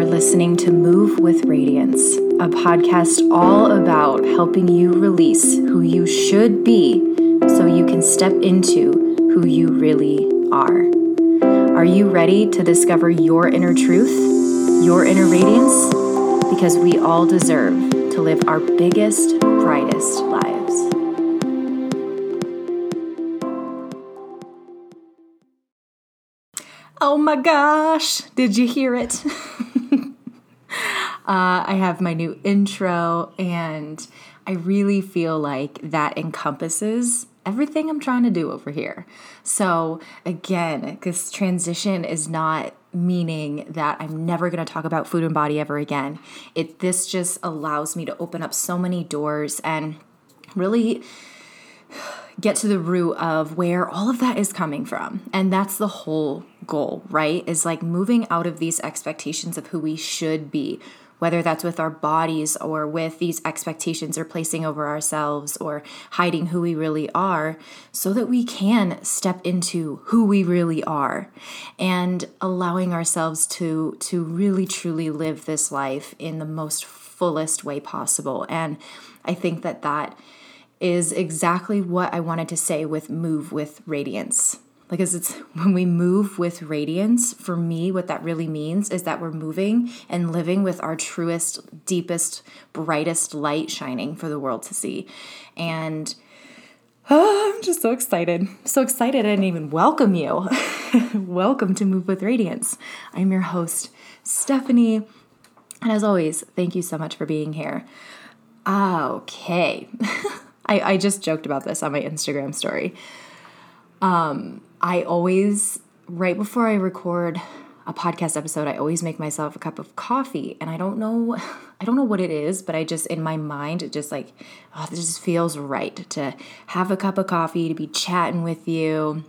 are listening to Move with Radiance, a podcast all about helping you release who you should be so you can step into who you really are. Are you ready to discover your inner truth, your inner radiance? Because we all deserve to live our biggest, brightest lives. Oh my gosh, did you hear it? uh, I have my new intro, and I really feel like that encompasses everything I'm trying to do over here. So, again, this transition is not meaning that I'm never going to talk about food and body ever again. It this just allows me to open up so many doors and really get to the root of where all of that is coming from. And that's the whole goal, right? Is like moving out of these expectations of who we should be, whether that's with our bodies or with these expectations or placing over ourselves or hiding who we really are, so that we can step into who we really are and allowing ourselves to to really truly live this life in the most fullest way possible. And I think that that is exactly what I wanted to say with move with radiance. Because it's when we move with radiance, for me, what that really means is that we're moving and living with our truest, deepest, brightest light shining for the world to see. And oh, I'm just so excited. So excited I didn't even welcome you. Welcome to Move with Radiance. I'm your host, Stephanie. And as always, thank you so much for being here. Okay. I, I just joked about this on my Instagram story. Um, I always, right before I record a podcast episode, I always make myself a cup of coffee. And I don't know, I don't know what it is, but I just, in my mind, it just like, oh, this just feels right to have a cup of coffee, to be chatting with you.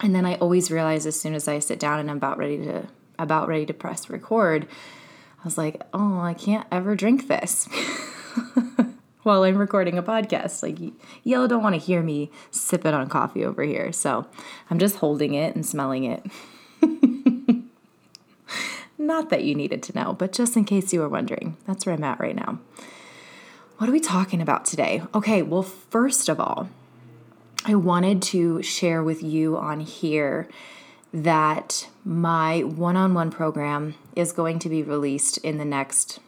And then I always realize as soon as I sit down and I'm about ready to, about ready to press record, I was like, oh, I can't ever drink this. while I'm recording a podcast. Like, y'all don't want to hear me sipping on coffee over here. So I'm just holding it and smelling it. Not that you needed to know, but just in case you were wondering, that's where I'm at right now. What are we talking about today? Okay, well, first of all, I wanted to share with you on here that my one on one program is going to be released in the next.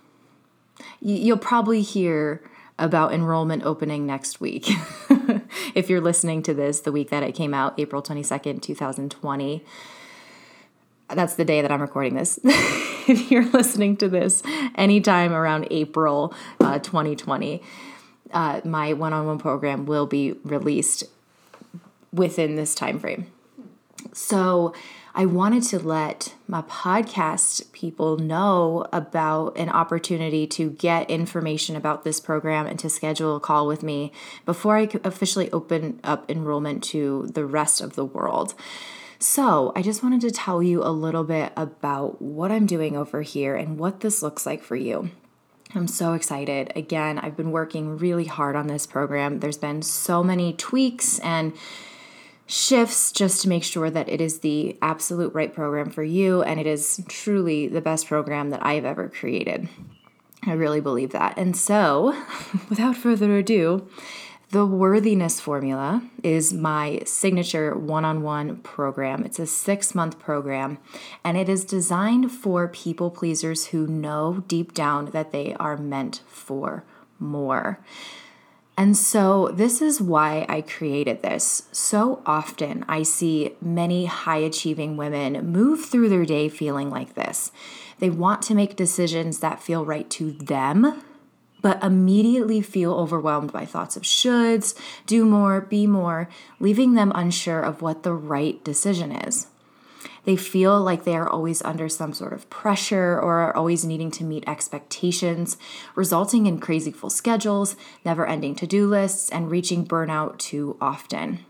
You'll probably hear about enrollment opening next week. if you're listening to this the week that it came out, April 22nd, 2020, that's the day that I'm recording this. if you're listening to this anytime around April uh, 2020, uh, my one on one program will be released within this time frame. So, I wanted to let my podcast people know about an opportunity to get information about this program and to schedule a call with me before I officially open up enrollment to the rest of the world. So, I just wanted to tell you a little bit about what I'm doing over here and what this looks like for you. I'm so excited. Again, I've been working really hard on this program. There's been so many tweaks and shifts just to make sure that it is the absolute right program for you and it is truly the best program that I've ever created. I really believe that. And so, without further ado, the Worthiness Formula is my signature one on one program. It's a six month program, and it is designed for people pleasers who know deep down that they are meant for more. And so, this is why I created this. So often, I see many high achieving women move through their day feeling like this. They want to make decisions that feel right to them, but immediately feel overwhelmed by thoughts of shoulds, do more, be more, leaving them unsure of what the right decision is. They feel like they are always under some sort of pressure or are always needing to meet expectations, resulting in crazy full schedules, never ending to do lists, and reaching burnout too often.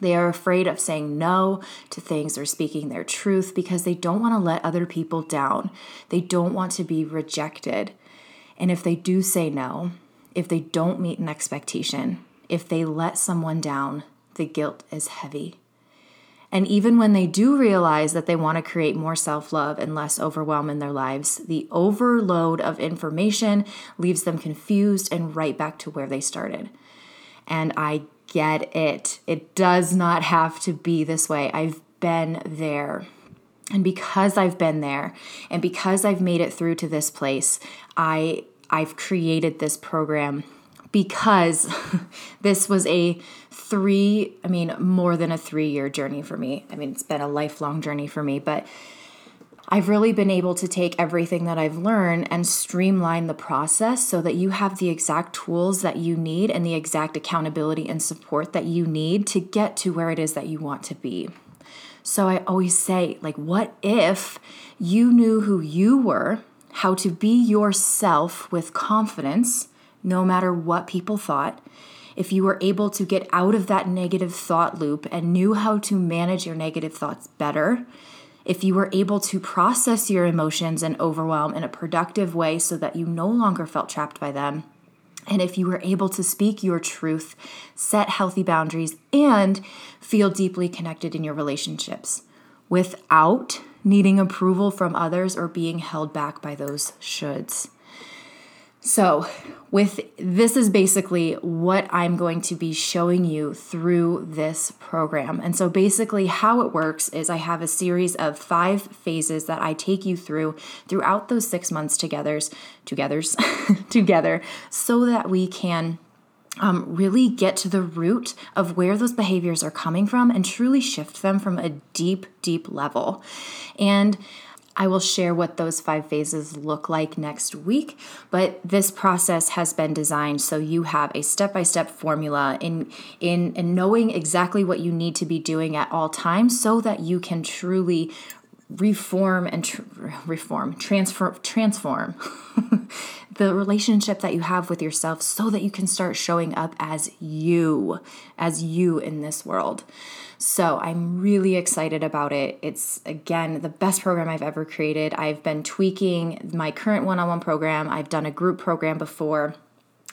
They are afraid of saying no to things or speaking their truth because they don't want to let other people down. They don't want to be rejected. And if they do say no, if they don't meet an expectation, if they let someone down, the guilt is heavy. And even when they do realize that they want to create more self love and less overwhelm in their lives, the overload of information leaves them confused and right back to where they started. And I get it. It does not have to be this way. I've been there. And because I've been there and because I've made it through to this place, I I've created this program because this was a three, I mean, more than a three year journey for me. I mean, it's been a lifelong journey for me, but I've really been able to take everything that I've learned and streamline the process so that you have the exact tools that you need and the exact accountability and support that you need to get to where it is that you want to be. So I always say, like, what if you knew who you were, how to be yourself with confidence? no matter what people thought, if you were able to get out of that negative thought loop and knew how to manage your negative thoughts better, if you were able to process your emotions and overwhelm in a productive way so that you no longer felt trapped by them, and if you were able to speak your truth, set healthy boundaries, and feel deeply connected in your relationships without needing approval from others or being held back by those shoulds. So, with this is basically what I'm going to be showing you through this program. And so basically how it works is I have a series of 5 phases that I take you through throughout those 6 months togethers togethers together so that we can um, really get to the root of where those behaviors are coming from and truly shift them from a deep, deep level. And I will share what those five phases look like next week, but this process has been designed so you have a step-by-step formula in in, in knowing exactly what you need to be doing at all times so that you can truly reform and tr- reform transfer transform the relationship that you have with yourself so that you can start showing up as you as you in this world so I'm really excited about it. It's, again, the best program I've ever created. I've been tweaking my current one on one program, I've done a group program before.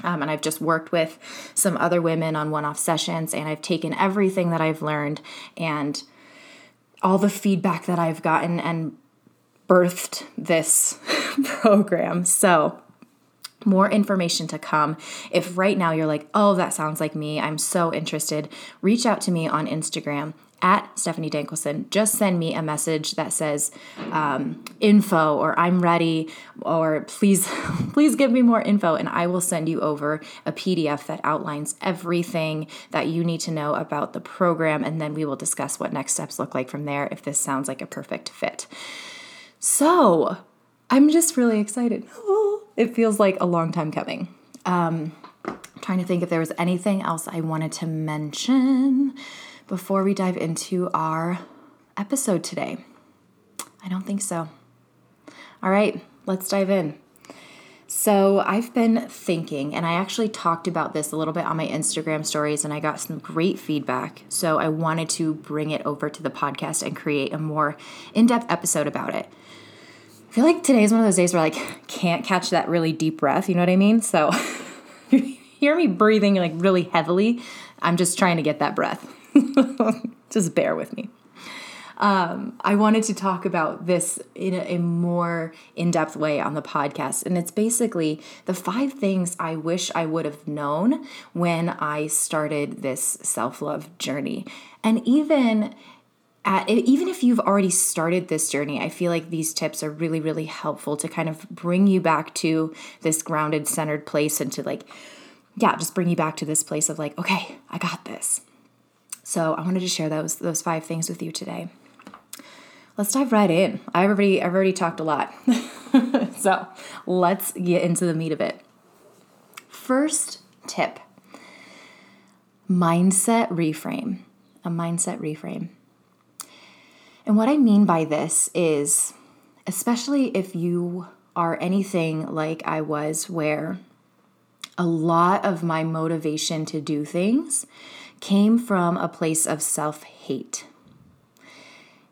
Um, and I've just worked with some other women on one off sessions, and I've taken everything that I've learned and all the feedback that I've gotten and birthed this program. So more information to come. If right now you're like, oh, that sounds like me, I'm so interested, reach out to me on Instagram at Stephanie Dankelson. Just send me a message that says um, info or I'm ready or please, please give me more info and I will send you over a PDF that outlines everything that you need to know about the program and then we will discuss what next steps look like from there if this sounds like a perfect fit. So, I'm just really excited. it feels like a long time coming. Um, trying to think if there was anything else I wanted to mention before we dive into our episode today. I don't think so. All right, let's dive in. So, I've been thinking, and I actually talked about this a little bit on my Instagram stories, and I got some great feedback. So, I wanted to bring it over to the podcast and create a more in depth episode about it. I feel like today is one of those days where I like can't catch that really deep breath. You know what I mean? So you hear me breathing like really heavily. I'm just trying to get that breath. just bear with me. Um, I wanted to talk about this in a, more in depth way on the podcast. And it's basically the five things I wish I would have known when I started this self love journey. And even at, even if you've already started this journey, I feel like these tips are really, really helpful to kind of bring you back to this grounded, centered place and to like, yeah, just bring you back to this place of like, okay, I got this. So I wanted to share those those five things with you today. Let's dive right in. I've already I've already talked a lot. so let's get into the meat of it. First tip mindset reframe. A mindset reframe. And what I mean by this is, especially if you are anything like I was, where a lot of my motivation to do things came from a place of self hate.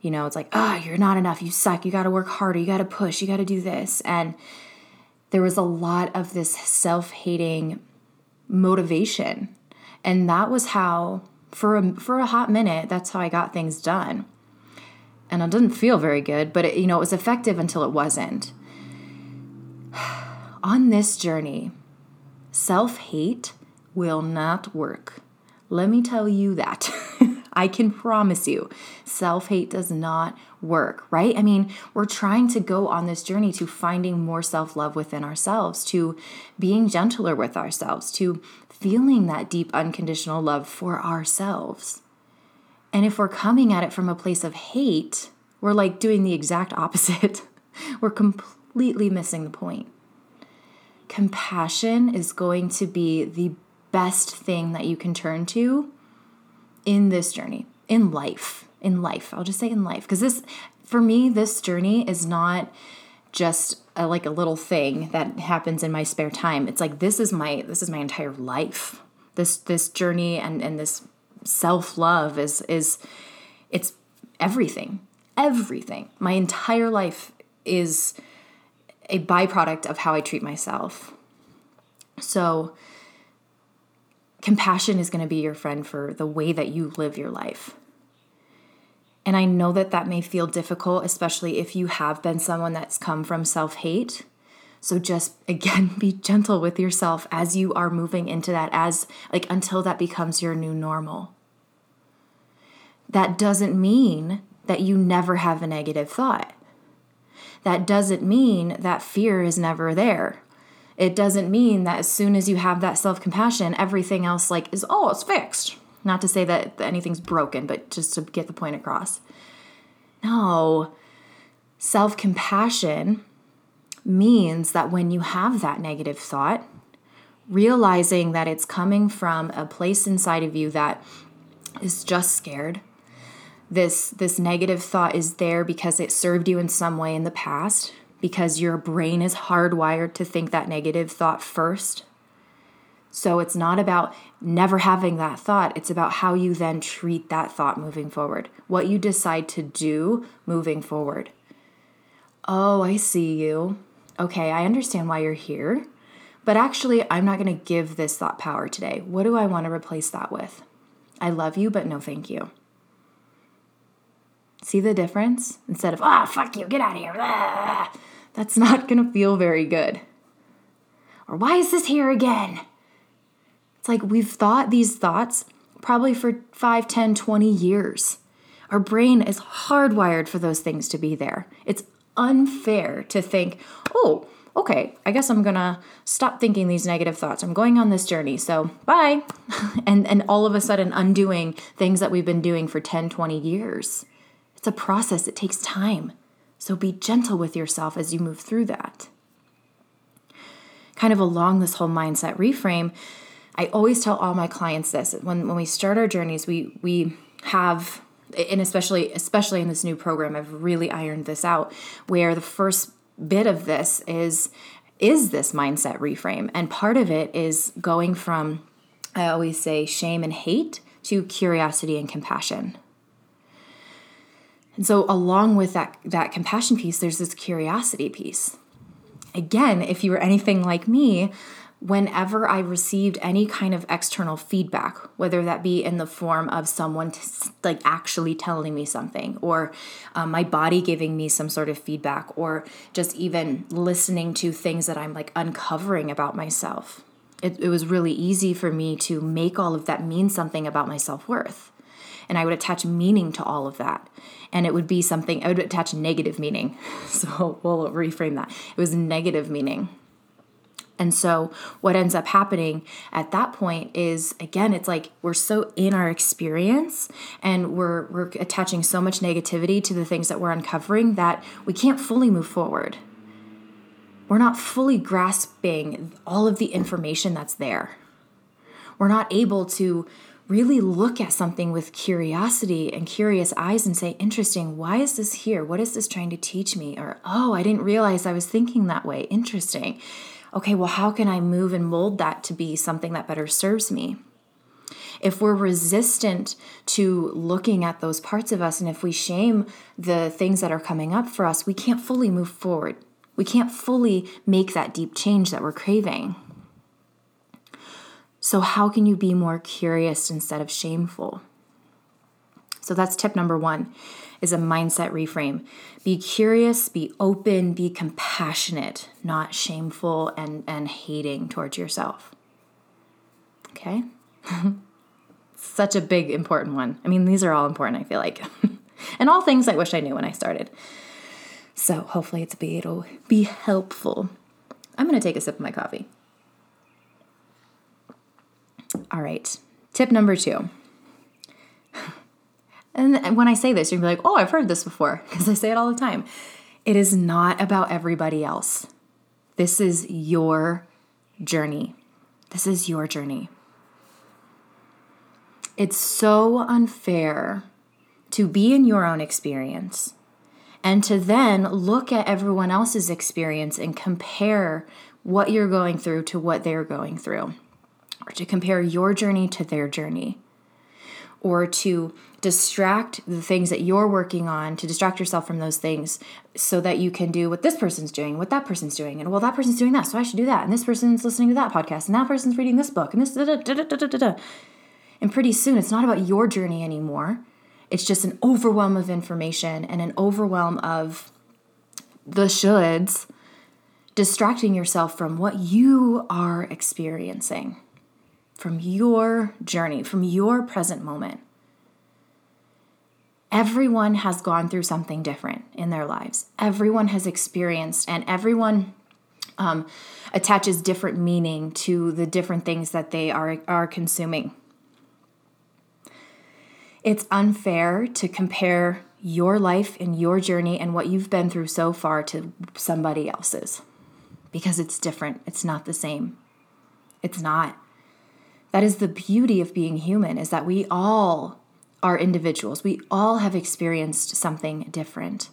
You know, it's like, oh, you're not enough. You suck. You got to work harder. You got to push. You got to do this. And there was a lot of this self hating motivation. And that was how For a, for a hot minute, that's how I got things done. And it didn't feel very good, but it, you know, it was effective until it wasn't. On this journey, self hate will not work. Let me tell you that. I can promise you, self hate does not work, right? I mean, we're trying to go on this journey to finding more self love within ourselves, to being gentler with ourselves, to feeling that deep unconditional love for ourselves. And if we're coming at it from a place of hate, we're like doing the exact opposite. we're completely missing the point. Compassion is going to be the best thing that you can turn to in this journey, in life, in life. I'll just say in life. Because this, for me, this journey is not just a, like a little thing that happens in my spare time. It's like this is my this is my entire life. This this journey and and this self love is is it's everything, everything. My entire life is a byproduct of how I treat myself. So compassion is going to be your friend for the way that you live your life. And I know that that may feel difficult, especially if you have been someone that's come from self hate. So just again, be gentle with yourself as you are moving into that, as like until that becomes your new normal. That doesn't mean that you never have a negative thought. That doesn't mean that fear is never there it doesn't mean that as soon as you have that self compassion, everything else like is oh it's fixed. Not to say that anything's broken, but just to get the point across. No, self compassion means that when you have that negative thought, realizing that it's coming from a place inside of you that is just scared. This this negative thought is there because it served you in some way in the past because your brain is hardwired to think that negative thought first. So it's not about never having that thought, it's about how you then treat that thought moving forward, what you decide to do moving forward. Oh, I see you. Okay, I understand why you're here, but actually, I'm not going to give this thought power today. What do I want to replace that with? I love you, but no thank you. See the difference? Instead of, ah, oh, fuck you, get out of here. Ah, that's not going to feel very good. Or why is this here again? It's like we've thought these thoughts probably for 5, 10, 20 years. Our brain is hardwired for those things to be there. It's unfair to think, oh, okay, I guess I'm gonna stop thinking these negative thoughts. I'm going on this journey, so bye. and and all of a sudden undoing things that we've been doing for 10, 20 years. It's a process, it takes time. So be gentle with yourself as you move through that. Kind of along this whole mindset reframe, I always tell all my clients this when, when we start our journeys, we we have and especially especially in this new program, I've really ironed this out where the first bit of this is is this mindset reframe. And part of it is going from I always say shame and hate to curiosity and compassion. And so along with that that compassion piece, there's this curiosity piece. Again, if you were anything like me, whenever I received any kind of external feedback, whether that be in the form of someone t- like actually telling me something, or um, my body giving me some sort of feedback, or just even listening to things that I'm like uncovering about myself, it, it was really easy for me to make all of that mean something about my self worth. And I would attach meaning to all of that and it would be something, I would attach negative meaning. So we'll reframe that. It was negative meaning. And so, what ends up happening at that point is again, it's like we're so in our experience and we're, we're attaching so much negativity to the things that we're uncovering that we can't fully move forward. We're not fully grasping all of the information that's there. We're not able to really look at something with curiosity and curious eyes and say, interesting, why is this here? What is this trying to teach me? Or, oh, I didn't realize I was thinking that way. Interesting. Okay, well, how can I move and mold that to be something that better serves me? If we're resistant to looking at those parts of us and if we shame the things that are coming up for us, we can't fully move forward. We can't fully make that deep change that we're craving. So, how can you be more curious instead of shameful? So, that's tip number one is a mindset reframe. Be curious, be open, be compassionate, not shameful and, and hating towards yourself. Okay? Such a big, important one. I mean, these are all important, I feel like. and all things I wish I knew when I started. So hopefully it's be it'll be helpful. I'm gonna take a sip of my coffee. All right. Tip number two. And when I say this, you're gonna be like, oh, I've heard this before, because I say it all the time. It is not about everybody else. This is your journey. This is your journey. It's so unfair to be in your own experience and to then look at everyone else's experience and compare what you're going through to what they're going through, or to compare your journey to their journey, or to distract the things that you're working on, to distract yourself from those things so that you can do what this person's doing, what that person's doing, and well, that person's doing that, so I should do that, and this person's listening to that podcast, and that person's reading this book, and this da da da da da da da. And pretty soon, it's not about your journey anymore. It's just an overwhelm of information and an overwhelm of the shoulds, distracting yourself from what you are experiencing, from your journey, from your present moment. Everyone has gone through something different in their lives. Everyone has experienced, and everyone um, attaches different meaning to the different things that they are, are consuming. It's unfair to compare your life and your journey and what you've been through so far to somebody else's because it's different. It's not the same. It's not. That is the beauty of being human is that we all are individuals. We all have experienced something different.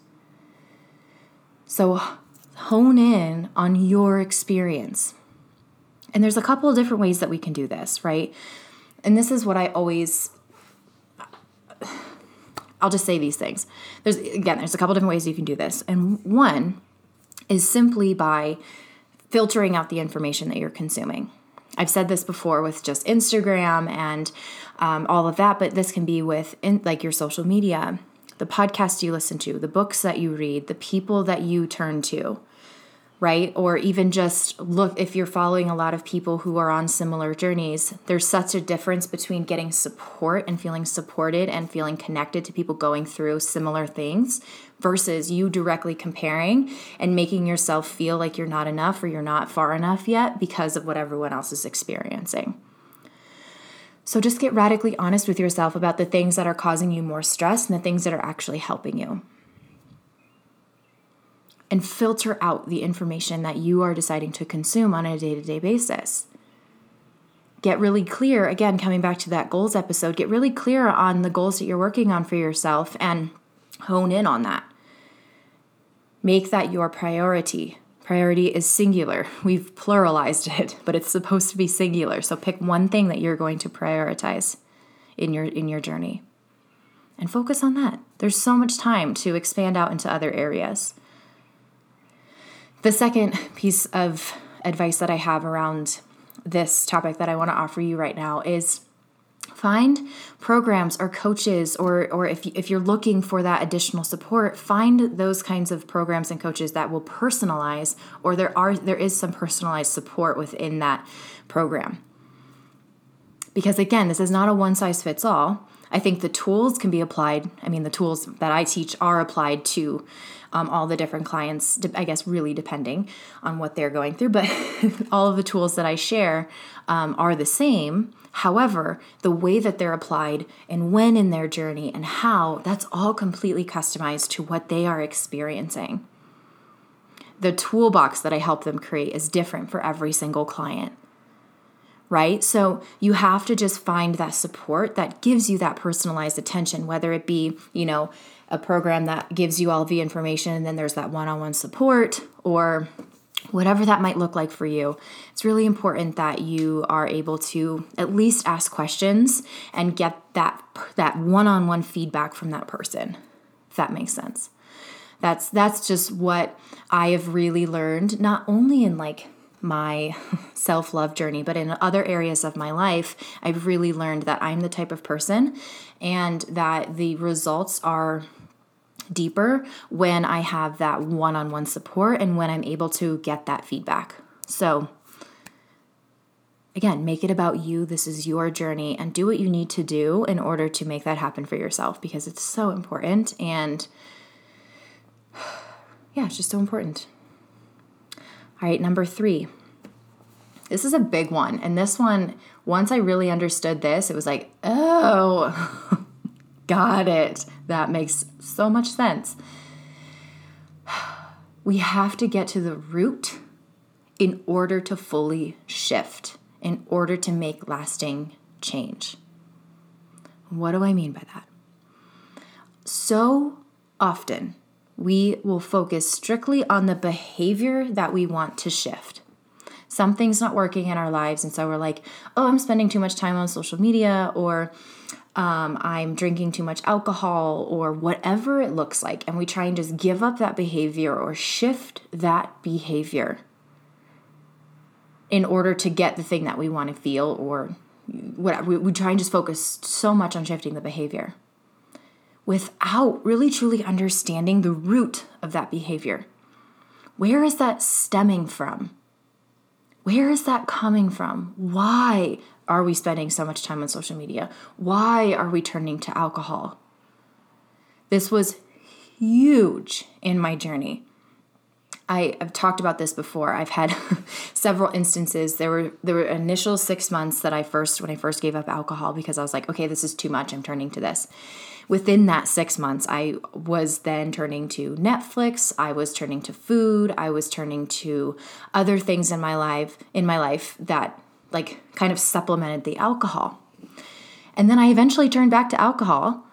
So hone in on your experience. And there's a couple of different ways that we can do this, right? And this is what I always I'll just say these things. There's again, there's a couple different ways you can do this. And one is simply by filtering out the information that you're consuming. I've said this before with just Instagram and um, all of that, but this can be with in, like your social media, the podcast you listen to, the books that you read, the people that you turn to right? Or even just look if you're following a lot of people who are on similar journeys, there's such a difference between getting support and feeling supported and feeling connected to people going through similar things versus you directly comparing and making yourself feel like you're not enough or you're not far enough yet because of what everyone else is experiencing. So just get radically honest with yourself about the things that are causing you more stress and the things that are actually helping you and filter out the information that you are deciding to consume on a day to day basis. Get really clear, again, coming back to that goals episode, get really clear on the goals that you're working on for yourself and hone in on that. Make that your priority. Priority is singular. We've pluralized it, but it's supposed to be singular. So pick one thing that you're going to prioritize in your in your journey. And focus on that. There's so much time to expand out into other areas. The second piece of advice that I have around this topic that I want to offer you right now is find programs or coaches or or if if you're looking for that additional support find those kinds of programs and coaches that will personalize or there are there is some personalized support within that program because again this is not a one size fits all i think the tools can be applied i mean the tools that i teach are applied to um, all the different clients, I guess, really depending on what they're going through. But all of the tools that I share um, are the same. However, the way that they're applied and when in their journey and how, that's all completely customized to what they are experiencing. The toolbox that I help them create is different for every single client right? So you have to just find that support that gives you that personalized attention, whether it be, you know, a program that gives you all the information and then there's that one-on-one support or whatever that might look like for you it's really important that you are able to at least ask questions and get that that one-on-one feedback from that person if that makes sense. That's that's just what i have really learned not only in like my self love journey, but in other areas of my life, I've really learned that I'm the type of person and that the results are deeper when I have that one on one support and when I'm able to get that feedback. So, again, make it about you. This is your journey and do what you need to do in order to make that happen for yourself because it's so important. And yeah, it's just so important. All right, number three. This is a big one. And this one, once I really understood this, it was like, oh, got it. That makes so much sense. We have to get to the root in order to fully shift, in order to make lasting change. What do I mean by that? So often, we will focus strictly on the behavior that we want to shift. Something's not working in our lives, and so we're like, oh, I'm spending too much time on social media, or um, I'm drinking too much alcohol, or whatever it looks like. And we try and just give up that behavior or shift that behavior in order to get the thing that we want to feel, or whatever. We, we try and just focus so much on shifting the behavior without really truly understanding the root of that behavior. Where is that stemming from? Where is that coming from? Why are we spending so much time on social media? Why are we turning to alcohol? This was huge in my journey. I, have talked about this before. I've had several instances. There were there were initial six months that I first when I first gave up alcohol because I was like, okay, this is too much. I'm turning to this. Within that six months, I was then turning to Netflix. I was turning to food. I was turning to other things in my life in my life that like kind of supplemented the alcohol. And then I eventually turned back to alcohol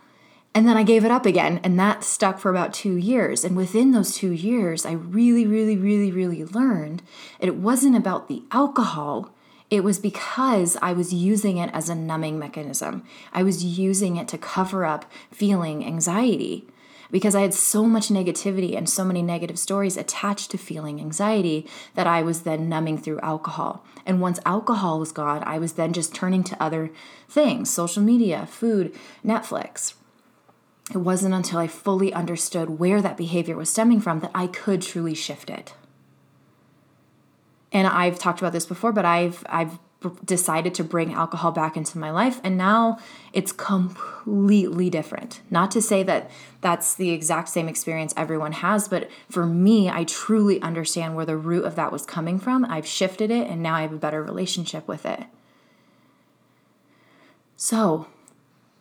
and then I gave it up again, and that stuck for about two years. And within those two years, I really, really, really, really learned it wasn't about the alcohol. It was because I was using it as a numbing mechanism. I was using it to cover up feeling anxiety because I had so much negativity and so many negative stories attached to feeling anxiety that I was then numbing through alcohol. And once alcohol was gone, I was then just turning to other things social media, food, Netflix, it wasn't until I fully understood where that behavior was stemming from that I could truly shift it. And I've talked about this before, but I've I've decided to bring alcohol back into my life and now it's completely different. Not to say that that's the exact same experience everyone has, but for me, I truly understand where the root of that was coming from. I've shifted it and now I have a better relationship with it. So,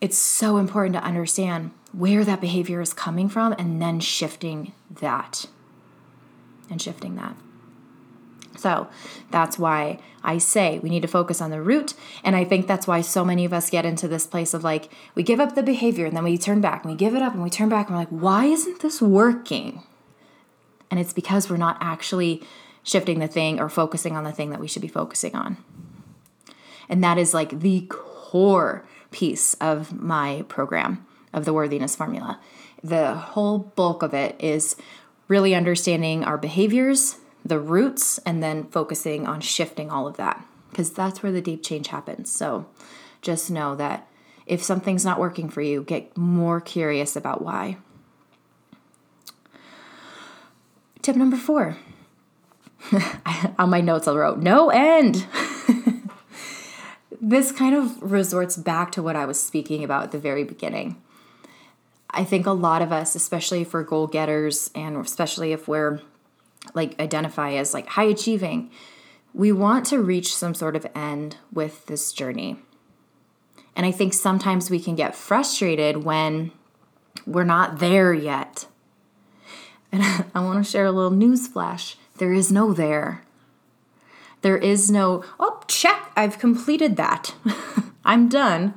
it's so important to understand where that behavior is coming from and then shifting that and shifting that. So that's why I say we need to focus on the root. And I think that's why so many of us get into this place of like, we give up the behavior and then we turn back and we give it up and we turn back and we're like, why isn't this working? And it's because we're not actually shifting the thing or focusing on the thing that we should be focusing on. And that is like the core piece of my program of the worthiness formula. The whole bulk of it is really understanding our behaviors, the roots, and then focusing on shifting all of that because that's where the deep change happens. So just know that if something's not working for you, get more curious about why. Tip number four. on my notes, I wrote no end. this kind of resorts back to what I was speaking about at the very beginning. I think a lot of us, especially if we're goal getters and especially if we're like identify as like high achieving, we want to reach some sort of end with this journey. And I think sometimes we can get frustrated when we're not there yet. And I want to share a little news flash. There is no there. There is no, oh, check, I've completed that. I'm done.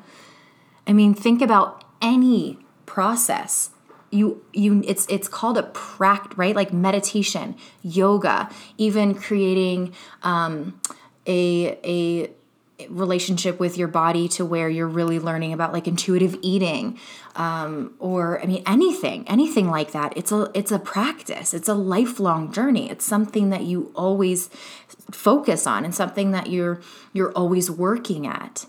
I mean, think about any process you you it's it's called a practice right? Like meditation yoga even creating um, a a relationship with your body to where you're really learning about like intuitive eating um, or i mean anything anything like that. It's a it's a practice. It's a lifelong journey. It's something that you always focus on and something that you're you're always working at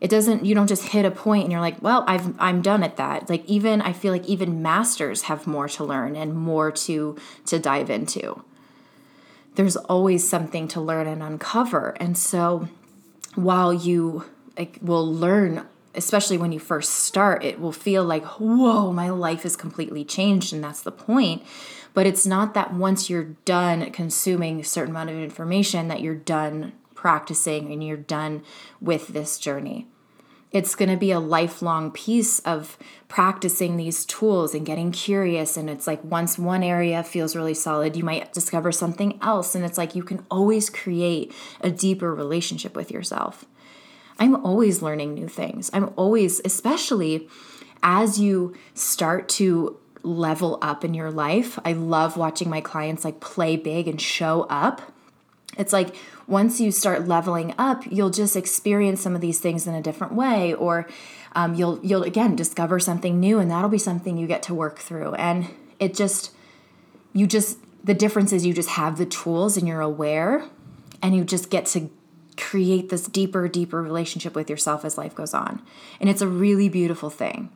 it doesn't you don't just hit a point and you're like well i've i'm done at that. Like even i feel like even masters have more to learn and more to to dive into. There's always something to learn and uncover. And so while you like will learn especially when you first start it will feel like whoa my life is completely changed and that's the point. But it's not that once you're done consuming a certain amount of information that you're done practicing and you're done with this journey it's going to be a lifelong piece of practicing these tools and getting curious. And it's like once one area feels really solid, you might discover something else. And it's like you can always create a deeper relationship with yourself. I'm always learning new things. I'm always, especially as you start to level up in your life. I love watching my clients like play big and show up. It's like once you start leveling up, you'll just experience some of these things in a different way, or um, you'll you'll again discover something new, and that'll be something you get to work through. And it just you just the difference is you just have the tools and you're aware, and you just get to create this deeper, deeper relationship with yourself as life goes on, and it's a really beautiful thing.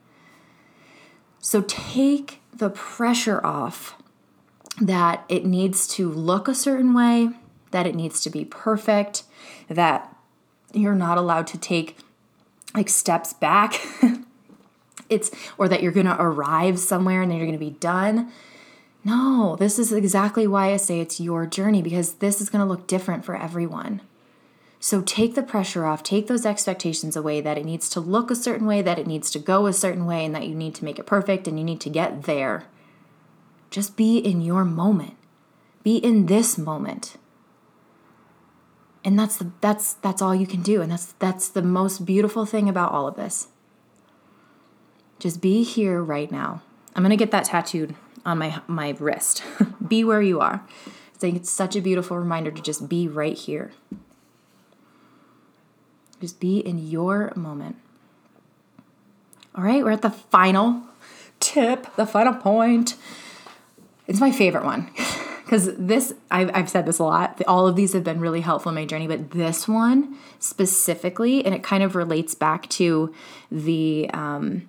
So take the pressure off that it needs to look a certain way that it needs to be perfect, that you're not allowed to take like steps back. it's or that you're going to arrive somewhere and then you're going to be done. No, this is exactly why I say it's your journey because this is going to look different for everyone. So take the pressure off, take those expectations away that it needs to look a certain way, that it needs to go a certain way, and that you need to make it perfect and you need to get there. Just be in your moment, be in this moment and that's the, that's that's all you can do. And that's that's the most beautiful thing about all of this. Just be here right now. I'm going to get that tattooed on my my wrist. Be where you are. I think it's such a beautiful reminder to just be right here. Just be in your moment. All right we're at the final tip the final point. It's my favorite one because this I've, I've said this a lot all of these have been really helpful in my journey but this one specifically and it kind of relates back to the um,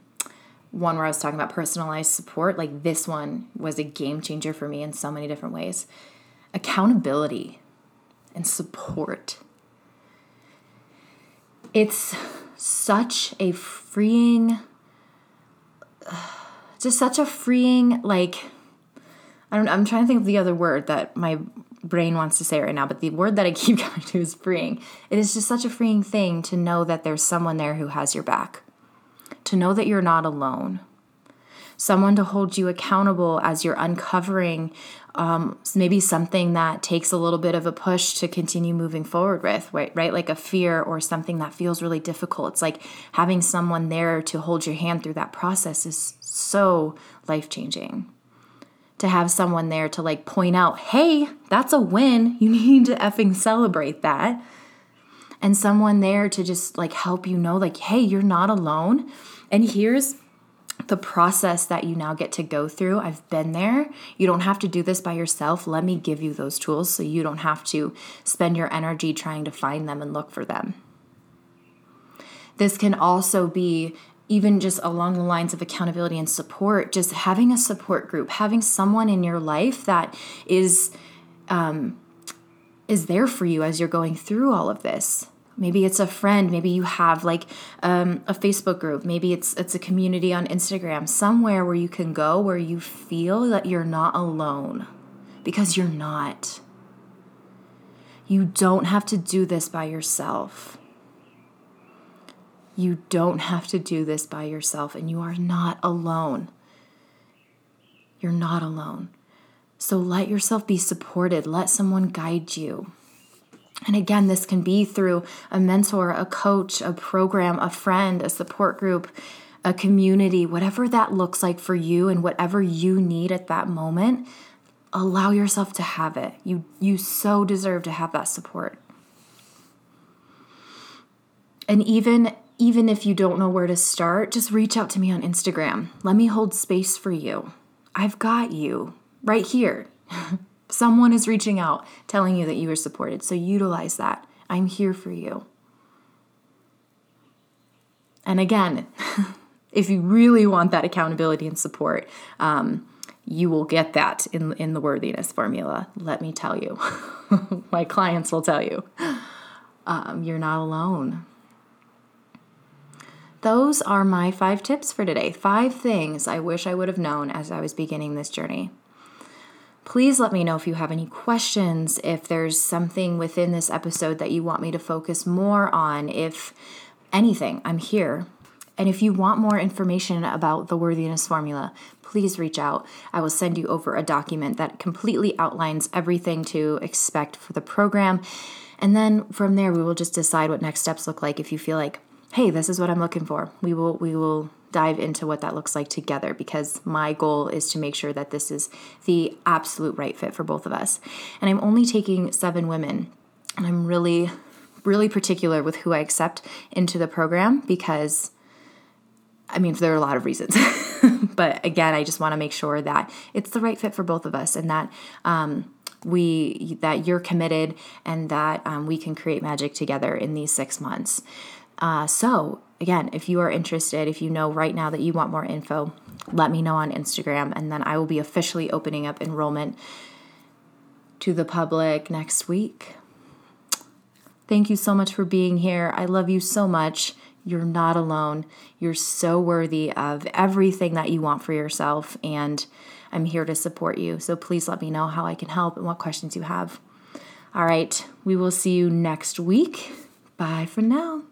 one where i was talking about personalized support like this one was a game changer for me in so many different ways. Accountability and support. It's such a freeing just such a freeing like I don't I'm trying to think of the other word that my brain wants to say right now, but the word that I keep coming to is freeing. It is just such a freeing thing to know that there's someone there who has your back. To know that you're not alone. Someone to hold you accountable as you're uncovering um, maybe something that takes a little bit of a push to continue moving forward with, right? Right, like a fear or something that feels really difficult. It's like having someone there to hold your hand through that process is so life changing to have someone there to like point out, hey, that's a win. You need to effing celebrate that. And someone there to just like help you know, like, hey, you're not alone. And here's the process that you now get to go through. I've been there. You don't have to do this by yourself. Let me give you those tools so you don't have to spend your energy trying to find them and look for them. This can also be even just along the lines of accountability and support, just having a support group, having someone in your life that is um, is there for you as you're going through all of this. Maybe it's a friend. Maybe you have like um, a Facebook group. Maybe it's it's a community on Instagram. Somewhere where you can go where you feel that you're not alone, because you're not. You don't have to do this by yourself. You don't have to do this by yourself, and you are not alone. You're not alone. So let yourself be supported, let someone guide you. And again, this can be through a mentor, a coach, a program, a friend, a support group, a community, whatever that looks like for you and whatever you need at that moment. Allow yourself to have it. You you so deserve to have that support. And even even if you don't know where to start, just reach out to me on Instagram. Let me hold space for you. I've got you right here. Someone is reaching out telling you that you are supported. So utilize that. I'm here for you. And again, if you really want that accountability and support, um, you will get that in, in the worthiness formula. Let me tell you. My clients will tell you. Um, you're not alone. Those are my five tips for today. Five things I wish I would have known as I was beginning this journey. Please let me know if you have any questions, if there's something within this episode that you want me to focus more on, if anything, I'm here. And if you want more information about the worthiness formula, please reach out. I will send you over a document that completely outlines everything to expect for the program. And then from there, we will just decide what next steps look like. If you feel like, hey, this is what I'm looking for, we will we will dive into what that looks like together because my goal is to make sure that this is the absolute right fit for both of us. And I'm only taking seven women, and I'm really really particular with who I accept into the program because I mean, there are a lot of reasons. but again, I just want to make sure that it's the right fit for both of us and that um, we that you're committed and that um, we can create magic together in these six months. Uh, so again, if you are interested, if you know right now that you want more info, let me know on Instagram, and then I will be officially opening up enrollment to the public next week. Thank you so much for being here. I love you so much. You're not alone. You're so worthy of everything that you want for yourself, and I'm here to support you. So please let me know how I can help and what questions you have. All right, we will see you next week. Bye for now.